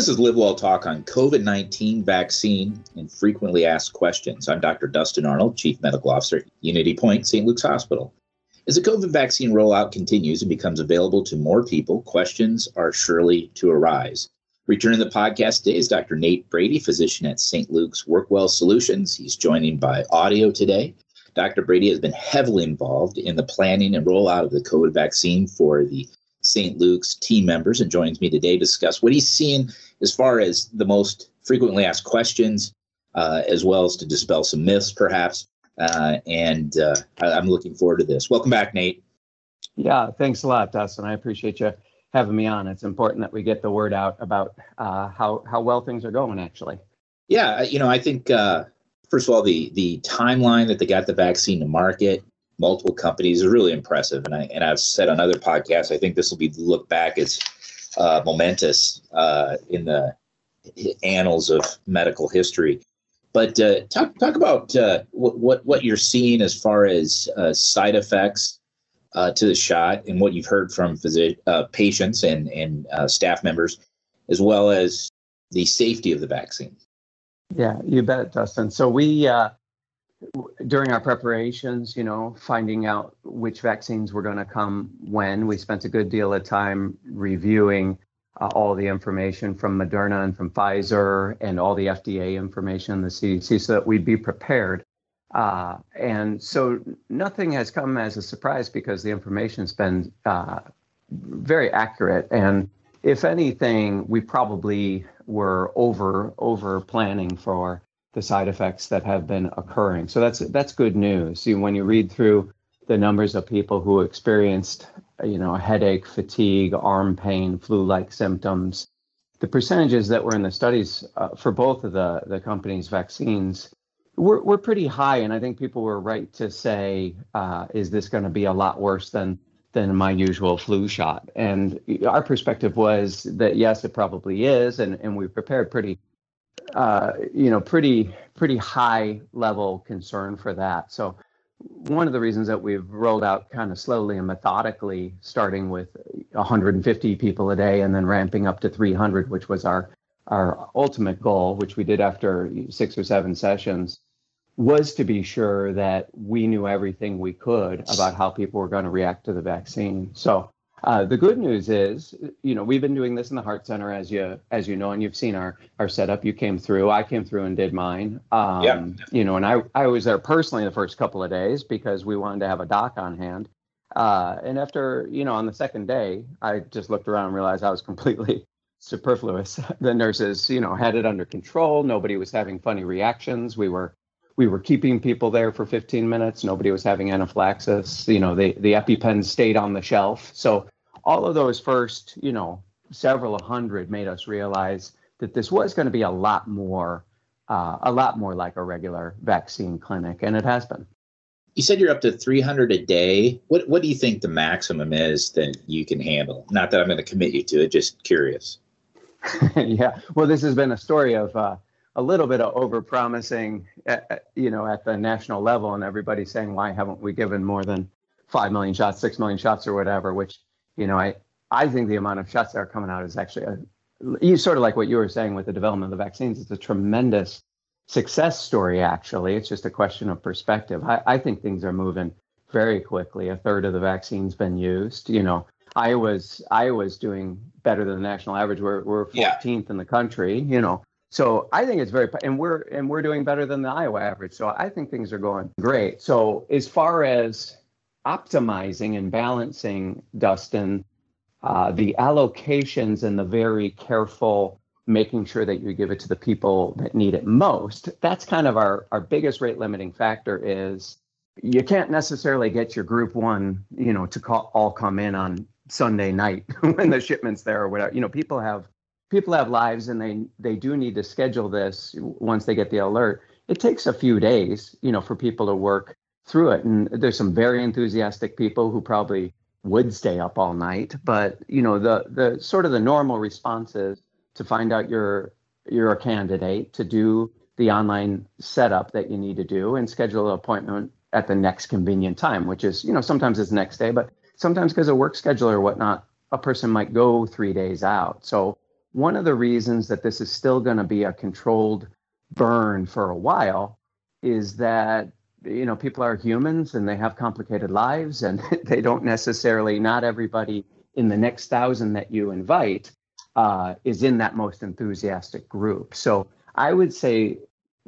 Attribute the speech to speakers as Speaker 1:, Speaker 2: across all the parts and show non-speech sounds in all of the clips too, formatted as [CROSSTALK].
Speaker 1: This is Live Well Talk on COVID 19 vaccine and frequently asked questions. I'm Dr. Dustin Arnold, Chief Medical Officer at Unity Point St. Luke's Hospital. As the COVID vaccine rollout continues and becomes available to more people, questions are surely to arise. Returning the podcast today is Dr. Nate Brady, physician at St. Luke's Workwell Solutions. He's joining by audio today. Dr. Brady has been heavily involved in the planning and rollout of the COVID vaccine for the St. Luke's team members and joins me today to discuss what he's seen as far as the most frequently asked questions, uh, as well as to dispel some myths, perhaps. Uh, and uh, I, am looking forward to this. Welcome back, Nate.
Speaker 2: Yeah, thanks a lot, Dustin. I appreciate you having me on. It's important that we get the word out about uh, how how well things are going. Actually.
Speaker 1: Yeah, you know, I think uh, first of all, the the timeline that they got the vaccine to market multiple companies is really impressive. And I and I've said on other podcasts, I think this will be looked back as uh, momentous uh, in the annals of medical history. But uh, talk talk about uh, what, what what you're seeing as far as uh, side effects uh, to the shot, and what you've heard from patients and and staff members, as well as the safety of the vaccine.
Speaker 2: Yeah, you bet, Dustin. So we during our preparations, you know, finding out which vaccines were going to come when, we spent a good deal of time reviewing uh, all the information from Moderna and from Pfizer and all the FDA information, the CDC, so that we'd be prepared. Uh, and so nothing has come as a surprise because the information's been uh, very accurate. And if anything, we probably were over over planning for the side effects that have been occurring. So that's that's good news. See, when you read through the numbers of people who experienced, you know, headache, fatigue, arm pain, flu-like symptoms, the percentages that were in the studies uh, for both of the the companies' vaccines were were pretty high, and I think people were right to say, uh, "Is this going to be a lot worse than?" than my usual flu shot. And our perspective was that yes, it probably is, and, and we prepared pretty uh, you know, pretty pretty high level concern for that. So one of the reasons that we've rolled out kind of slowly and methodically, starting with 150 people a day and then ramping up to 300, which was our our ultimate goal, which we did after six or seven sessions, was to be sure that we knew everything we could about how people were going to react to the vaccine. So uh, the good news is, you know, we've been doing this in the Heart Center, as you as you know, and you've seen our our setup. You came through. I came through and did mine. Um, yeah. You know, and I I was there personally the first couple of days because we wanted to have a doc on hand. Uh, and after you know, on the second day, I just looked around and realized I was completely [LAUGHS] superfluous. [LAUGHS] The nurses, you know, had it under control. Nobody was having funny reactions. We were we were keeping people there for 15 minutes. Nobody was having anaphylaxis. You know, the, the EpiPen stayed on the shelf. So all of those first, you know, several hundred made us realize that this was going to be a lot more, uh, a lot more like a regular vaccine clinic, and it has been.
Speaker 1: You said you're up to 300 a day. What what do you think the maximum is that you can handle? Not that I'm going to commit you to it, just curious. [LAUGHS]
Speaker 2: yeah. Well, this has been a story of uh, a little bit of over promising, uh, uh, you know, at the national level, and everybody saying, why haven't we given more than five million shots, six million shots, or whatever? Which, you know, I I think the amount of shots that are coming out is actually a, you sort of like what you were saying with the development of the vaccines. It's a tremendous success story. Actually, it's just a question of perspective. I, I think things are moving very quickly. A third of the vaccine's been used. You know, Iowa's Iowa's doing better than the national average. We're we're 14th yeah. in the country. You know, so I think it's very, and we're and we're doing better than the Iowa average. So I think things are going great. So as far as optimizing and balancing, Dustin, uh, the allocations and the very careful making sure that you give it to the people that need it most. That's kind of our our biggest rate limiting factor is you can't necessarily get your group one, you know, to call, all come in on Sunday night [LAUGHS] when the shipment's there or whatever. You know, people have people have lives and they they do need to schedule this once they get the alert. It takes a few days you know for people to work through it. And there's some very enthusiastic people who probably would stay up all night but you know the the sort of the normal response is to find out you're you're a candidate to do the online setup that you need to do and schedule an appointment at the next convenient time which is you know sometimes it's next day but sometimes because of work schedule or whatnot a person might go three days out. So one of the reasons that this is still going to be a controlled burn for a while is that you know people are humans and they have complicated lives and [LAUGHS] they don't necessarily not everybody in the next thousand that you invite uh, is in that most enthusiastic group. So i would say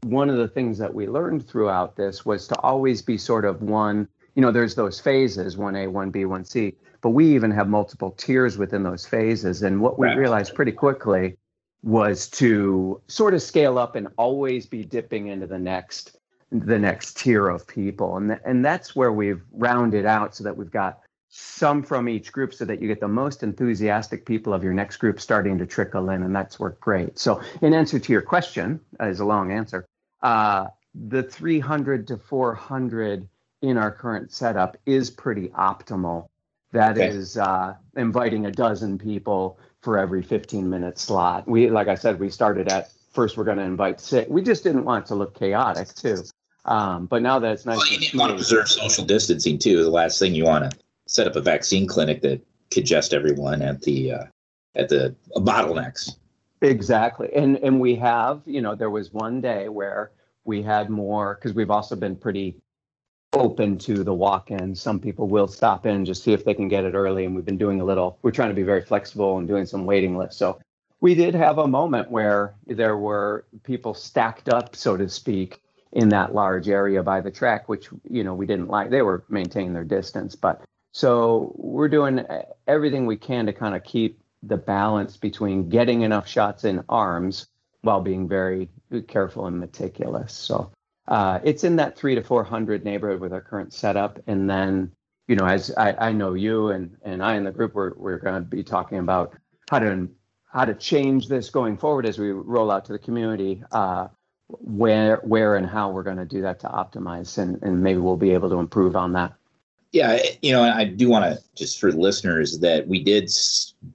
Speaker 2: one of the things that we learned throughout this was to always be sort of one you know there's those phases 1a 1b 1c but we even have multiple tiers within those phases. And what we right. realized pretty quickly was to sort of scale up and always be dipping into the next the next tier of people. And th- and that's where we've rounded out so that we've got some from each group so that you get the most enthusiastic people of your next group starting to trickle in and that's worked great. So in answer to your question is a long answer uh, the 300 to 400 in our current setup is pretty optimal That okay. is uh, inviting a dozen people for every 15 minute slot we like i said we started at first we're going to invite six we just didn't want to look chaotic too um, but now that it's nice,
Speaker 1: well, you didn't want to preserve social distancing too. The last thing you want to set up a vaccine clinic that congest everyone at the uh, at the uh, bottlenecks.
Speaker 2: Exactly, and and we have, you know, there was one day where we had more because we've also been pretty open to the walk-in. Some people will stop in just see if they can get it early, and we've been doing a little. We're trying to be very flexible and doing some waiting lists. So we did have a moment where there were people stacked up, so to speak, in that large area by the track, which you know we didn't like. They were maintaining their distance, but so we're doing everything we can to kind of keep the balance between getting enough shots in arms while being very careful and meticulous. So uh, it's in that three to four hundred neighborhood with our current setup, and then you know as I, I know you and and I in the group we're we're going to be talking about how to how to change this going forward as we roll out to the community. Uh, where where and how we're going to do that to optimize and, and maybe we'll be able to improve on that
Speaker 1: yeah you know i do want to just for listeners that we did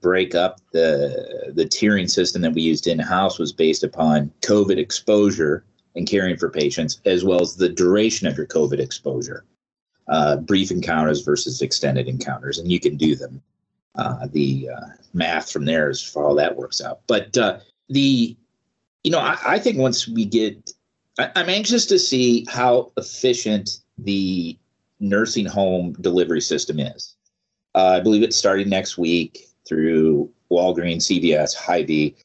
Speaker 1: break up the the tiering system that we used in house was based upon covid exposure and caring for patients as well as the duration of your covid exposure uh, brief encounters versus extended encounters and you can do them uh, the uh, math from there is for how that works out but uh, the you know, I, I think once we get, I, I'm anxious to see how efficient the nursing home delivery system is. Uh, I believe it's starting next week through Walgreens, CVS, Hy-Vee.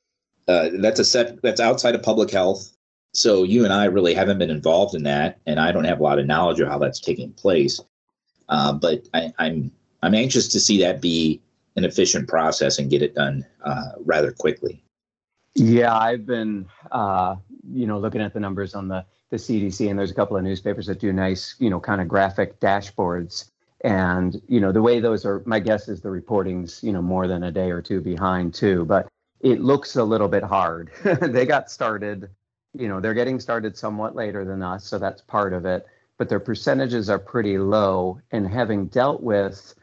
Speaker 1: Uh, that's a set that's outside of public health. So you and I really haven't been involved in that, and I don't have a lot of knowledge of how that's taking place. Uh, but I, am I'm, I'm anxious to see that be an efficient process and get it done uh, rather quickly.
Speaker 2: Yeah, I've been, uh, you know, looking at the numbers on the the CDC, and there's a couple of newspapers that do nice, you know, kind of graphic dashboards. And you know, the way those are, my guess is the reporting's, you know, more than a day or two behind too. But it looks a little bit hard. [LAUGHS] they got started, you know, they're getting started somewhat later than us, so that's part of it. But their percentages are pretty low, and having dealt with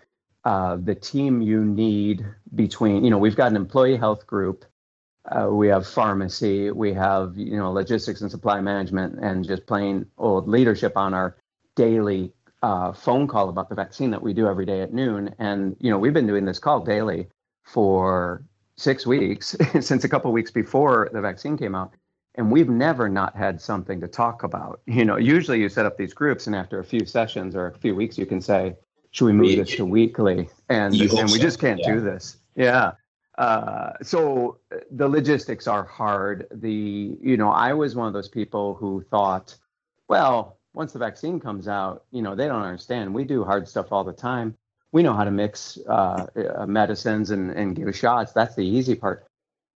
Speaker 2: uh, the team you need between, you know, we've got an employee health group uh, we have pharmacy, we have you know logistics and supply management, and just plain old leadership on our daily uh, phone call about the vaccine that we do every day at noon. And you know we've been doing this call daily for six weeks [LAUGHS] since a couple weeks before the vaccine came out, and we've never not had something to talk about. You know, usually you set up these groups, and after a few sessions or a few weeks, you can say, "Should we move this to weekly?" And and we just can't yeah. do this. Yeah. Uh, so the logistics are hard. The you know I was one of those people who thought, well, once the vaccine comes out, you know they don't understand. We do hard stuff all the time. We know how to mix uh, uh medicines and and give shots. That's the easy part.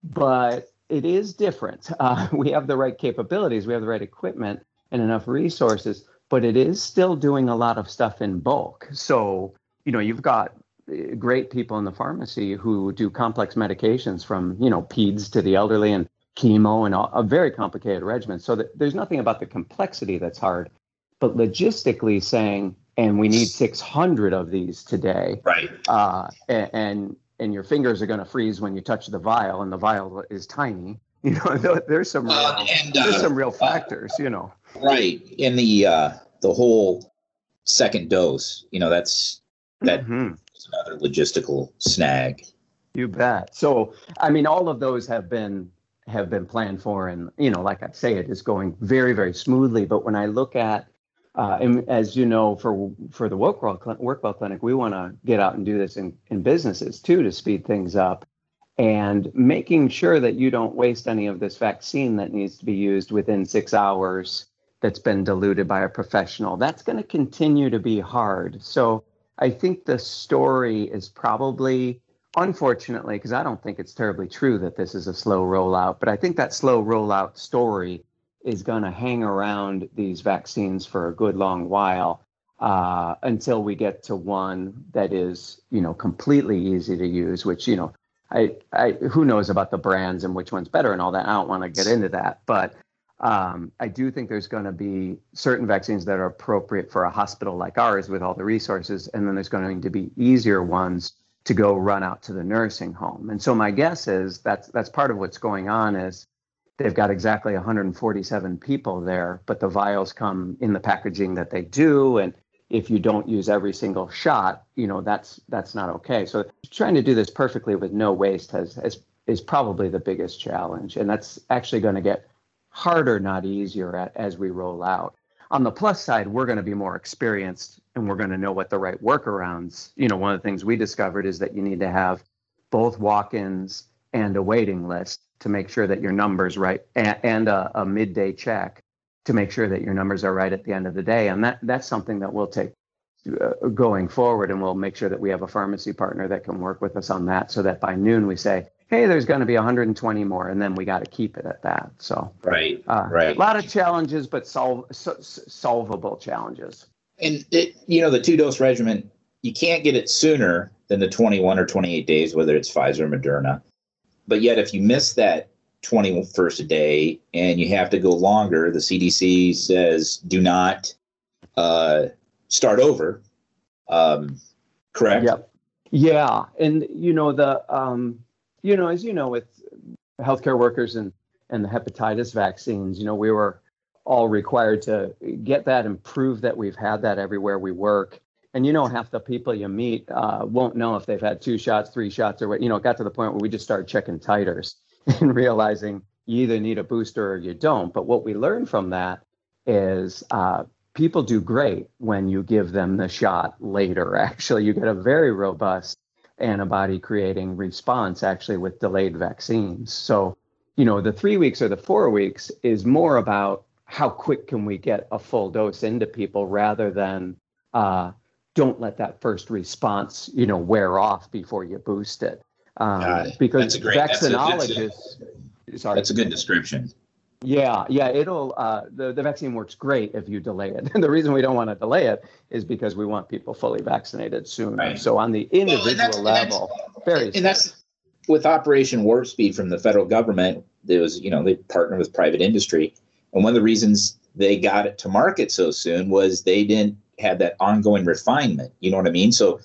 Speaker 2: But it is different. [LAUGHS] Uh, we have the right capabilities. We have the right equipment and enough resources. But it is still doing a lot of stuff in bulk. So you know you've got great people in the pharmacy who do complex medications from you know peds to the elderly and chemo and a very complicated regimen so that there's nothing about the complexity that's hard but logistically saying and we need 600 of these today
Speaker 1: right
Speaker 2: uh, and, and and your fingers are going to freeze when you touch the vial and the vial is tiny [LAUGHS] you know there's some real, uh, and, uh, there's some real factors you know
Speaker 1: right in the uh the whole second dose you know that's that mm-hmm another logistical snag.
Speaker 2: You bet. So, I mean, all of those have been have been planned for, and you know, like I say, it is going very, very smoothly. But when I look at, uh, and as you know, for for the Workwell Workwell Clinic, we want to get out and do this in in businesses too to speed things up, and making sure that you don't waste any of this vaccine that needs to be used within six hours that's been diluted by a professional. That's going to continue to be hard. So I think the story is probably unfortunately, because I don't think it's terribly true that this is a slow rollout, but I think that slow rollout story is going to hang around these vaccines for a good long while uh, until we get to one that is, you know, completely easy to use. Which, you know, I, I who knows about the brands and which one's better and all that. I don't want to get into that, but um, I do think there's going to be certain vaccines that are appropriate for a hospital like ours with all the resources, and then there's going to be easier ones to go run out to the nursing home. And so my guess is that's that's part of what's going on is they've got exactly 147 people there, but the vials come in the packaging that they do and if you don't use every single shot, you know, that's that's not okay. So trying to do this perfectly with no waste has, has is probably the biggest challenge. And that's actually going to get harder, not easier at, as we roll out. On the plus side, we're going to be more experienced and we're going to know what the right workarounds. You know, one of the things we discovered is that you need to have both walk-ins and a waiting list to make sure that your numbers right and, and a, a, midday check to make sure that your numbers are right at the end of the day. And that that's something that we'll take uh, going forward and we'll make sure that we have a pharmacy partner that can work with us on that so that by noon we say hey there's going to be 120 more and then we got to keep it at that. So
Speaker 1: right uh, right.
Speaker 2: a lot of challenges but solve so, solvable challenges.
Speaker 1: And it, you know the two dose regimen you can't get it sooner than the 21 or 28 days whether it's pfizer or moderna but yet if you miss that 21st day and you have to go longer the cdc says do not uh, start over. Um, correct?
Speaker 2: Yep. Yeah. And you know the um, you know as you know with healthcare workers and and the hepatitis vaccines you know we were all required to get that and prove that we've had that everywhere we work. And you know, half the people you meet uh, won't know if they've had two shots, three shots, or what. You know, it got to the point where we just started checking titers [LAUGHS] and realizing you either need a booster or you don't. But what we learned from that is uh, people do great when you give them the shot later. [LAUGHS] Actually, you get a very robust antibody creating response actually with delayed vaccines. So, you know, the three weeks or the four weeks is more about how quick can we get a full dose into people rather than uh, don't let that first response you know wear off before you boost it. Um, because that's a great, vaccinologists
Speaker 1: that's a, sorry. that's a good description.
Speaker 2: Yeah yeah it'll uh, the, the vaccine works great if you delay it. [LAUGHS] And the reason we don't want to delay it is because we want people fully vaccinated soon. right. so on the individual well, level
Speaker 1: and very and that's with operation warp speed from the federal government there was you know they partner with private industry. And one of the reasons they got it to market so soon was they didn't have that ongoing refinement. You know what I mean? So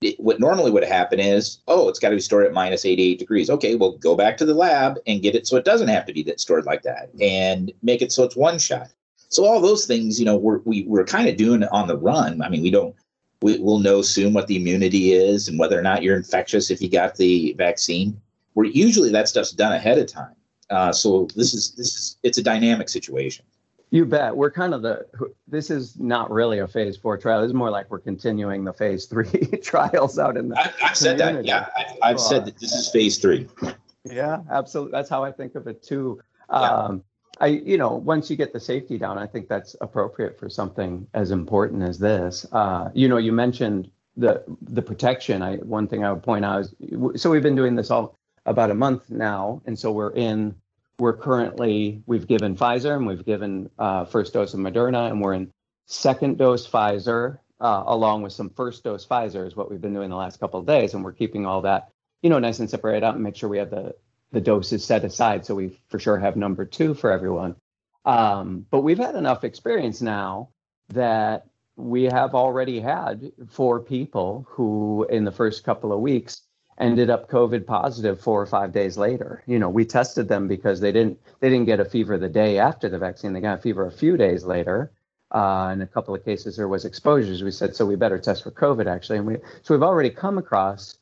Speaker 1: it, what normally would happen is, oh, it's got to be stored at minus 88 degrees. Okay, well, go back to the lab and get it so it doesn't have to be that stored like that and make it so it's one shot. So all those things, you know, we're, we, we're kind of doing on the run. I mean, we don't, we, we'll know soon what the immunity is and whether or not you're infectious if you got the vaccine. Where usually that stuff's done ahead of time. Uh, so this is this is it's a dynamic situation.
Speaker 2: You bet. We're kind of the. This is not really a phase four trial. This is more like we're continuing the phase three [LAUGHS] trials out in the.
Speaker 1: I, have said that. Yeah, I, have said that this is phase three.
Speaker 2: Yeah, absolutely. That's how I think of it too. Yeah. Um, I, you know, once you get the safety down, I think that's appropriate for something as important as this. Uh, you know, you mentioned the the protection. I one thing I would point out is so we've been doing this all about a month now, and so we're in. We're currently we've given Pfizer and we've given uh, first dose of Moderna, and we're in second dose Pfizer uh, along with some first dose Pfizer is what we've been doing the last couple of days, and we're keeping all that you know nice and separated out and make sure we have the the doses set aside so we for sure have number two for everyone. Um, but we've had enough experience now that we have already had four people who in the first couple of weeks ended up COVID positive four or five days later. You know, we tested them because they didn't they didn't get a fever the day after the vaccine. They got a fever a few days later. Uh, in a couple of cases, there was exposures. We said, so we better test for COVID actually. And we so we've already come across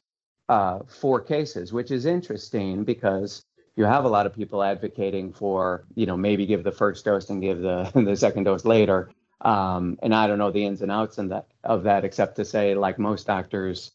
Speaker 2: uh, four cases, which is interesting because you have a lot of people advocating for, you know, maybe give the first dose and give the [LAUGHS] the second dose later. Um, and I don't know the ins and outs in that, of that, except to say, like most doctors,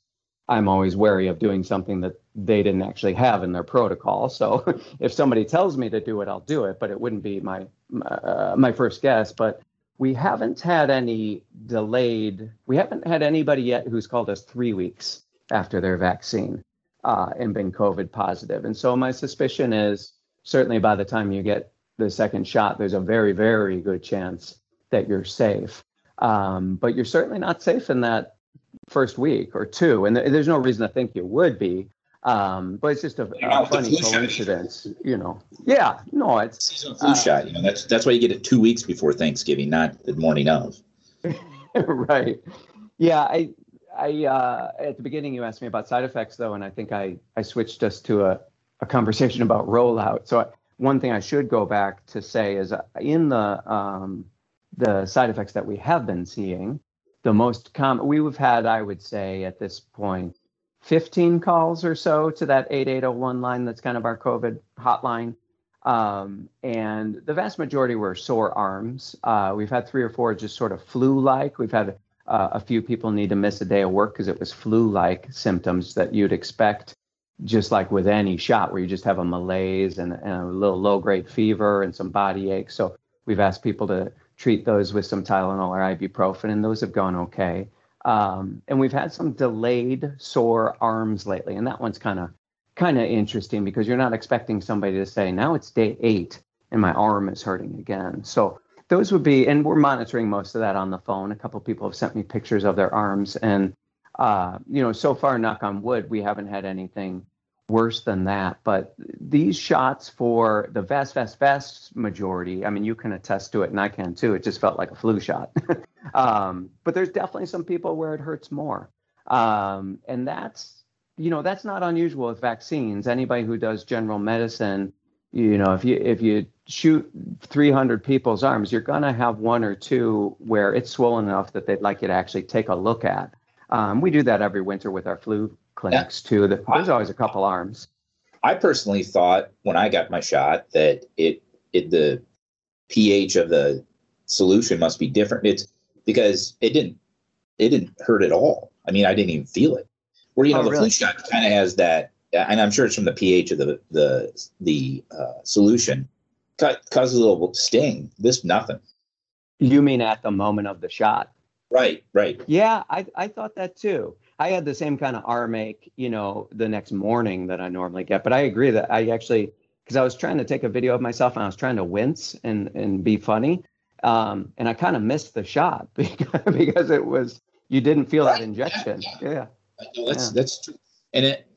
Speaker 2: I'm always wary of doing something that they didn't actually have in their protocol. So [LAUGHS] if somebody tells me to do it, I'll do it, but it wouldn't be my uh, my first guess. But we haven't had any delayed. We haven't had anybody yet who's called us three weeks after their vaccine uh, and been COVID positive. And so my suspicion is certainly by the time you get the second shot, there's a very very good chance that you're safe. Um, but you're certainly not safe in that first week or two, and th- there's no reason to think you would be. Um, but it's just a, a funny coincidence, shot. you know. Yeah, no, it's
Speaker 1: seasonal flu uh, shot. You know, that's that's why you get it two weeks before Thanksgiving, not the morning of. [LAUGHS]
Speaker 2: right. Yeah, I, I uh, at the beginning you asked me about side effects though, and I think I I switched us to a a conversation about rollout. So I, one thing I should go back to say is uh, in the um, the side effects that we have been seeing, the most common we've had, I would say, at this point, 15 calls or so to that 8801 line that's kind of our COVID hotline. Um, and the vast majority were sore arms. Uh, we've had three or four just sort of flu like. We've had uh, a few people need to miss a day of work because it was flu like symptoms that you'd expect, just like with any shot, where you just have a malaise and, and a little low grade fever and some body aches. So we've asked people to treat those with some Tylenol or ibuprofen, and those have gone okay. Um, and we've had some delayed sore arms lately, and that one's kind of kind of interesting because you're not expecting somebody to say now it's day eight and my arm is hurting again. So those would be, and we're monitoring most of that on the phone. A couple people have sent me pictures of their arms, and uh, you know, so far, knock on wood, we haven't had anything worse than that. But these shots for the vast, vast, vast majority, I mean, you can attest to it, and I can too. It just felt like a flu shot. [LAUGHS] um, but there's definitely some people where it hurts more. Um, and that's, you know, that's not unusual with vaccines. Anybody who does general medicine, you know, if you if you shoot 300 people's arms, you're going to have one or two where it's swollen enough that they'd like you to actually take a look at. Um, we do that every winter with our flu clinics yeah. too. There's always a couple arms.
Speaker 1: I personally thought when I got my shot that it, it the pH of the solution must be different. It's because it didn't it didn't hurt at all. I mean, I didn't even feel it. Where you know oh, the really? flu shot kind of has that, and I'm sure it's from the pH of the the the uh, solution. Causes a little sting. This nothing.
Speaker 2: You mean at the moment of the shot?
Speaker 1: Right, right.
Speaker 2: Yeah, I I thought that too. I had the same kind of arm ache, you know, the next morning that I normally get. But I agree that I actually, because I was trying to take a video of myself and I was trying to wince and and be funny, um, and I kind of missed the shot [LAUGHS] because, because it was you didn't feel right. that injection. Yeah,
Speaker 1: yeah. that's yeah. that's true. And it,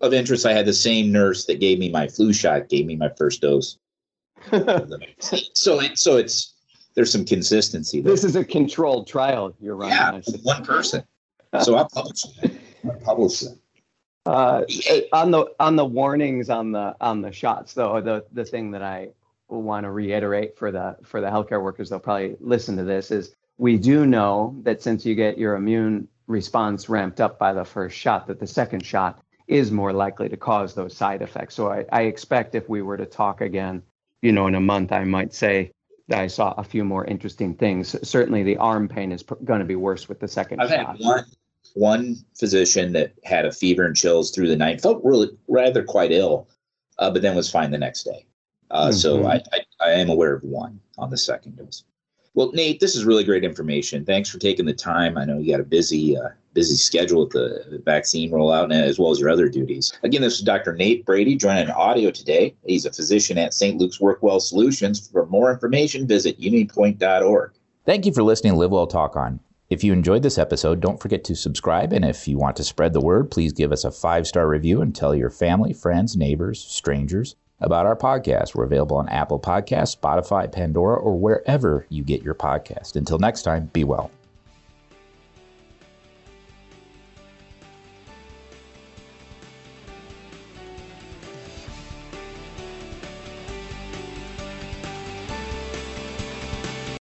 Speaker 1: of interest, I had the same nurse that gave me my flu shot gave me my first dose. [LAUGHS] so it so it's there's some consistency. There.
Speaker 2: This is a controlled trial you're running.
Speaker 1: Yeah, one person so I'll publish it. I'll publish it.
Speaker 2: Uh, on the on the warnings on the on the shots though the the thing that I want to reiterate for the for the healthcare workers they'll probably listen to this is we do know that since you get your immune response ramped up by the first shot that the second shot is more likely to cause those side effects so I, I expect if we were to talk again you know in a month I might say I saw a few more interesting things. Certainly, the arm pain is pr- going to be worse with the 2nd
Speaker 1: I've shot. had one one physician that had a fever and chills through the night, felt really rather quite ill, uh, but then was fine the next day. Uh, mm-hmm. So I, I, I am aware of one on the second dose. Well, Nate, this is really great information. Thanks for taking the time. I know you got a busy uh, busy schedule with the vaccine rollout as well as your other duties. Again, this is Dr. Nate Brady joining audio today. He's a physician at St. Luke's Workwell Solutions. For more information, visit unitypoint.org.
Speaker 3: Thank you for listening to Live Well Talk On. If you enjoyed this episode, don't forget to subscribe. And if you want to spread the word, please give us a five star review and tell your family, friends, neighbors, strangers about our podcast. We're available on Apple Podcasts, Spotify, Pandora, or wherever you get your podcast. Until next time, be well.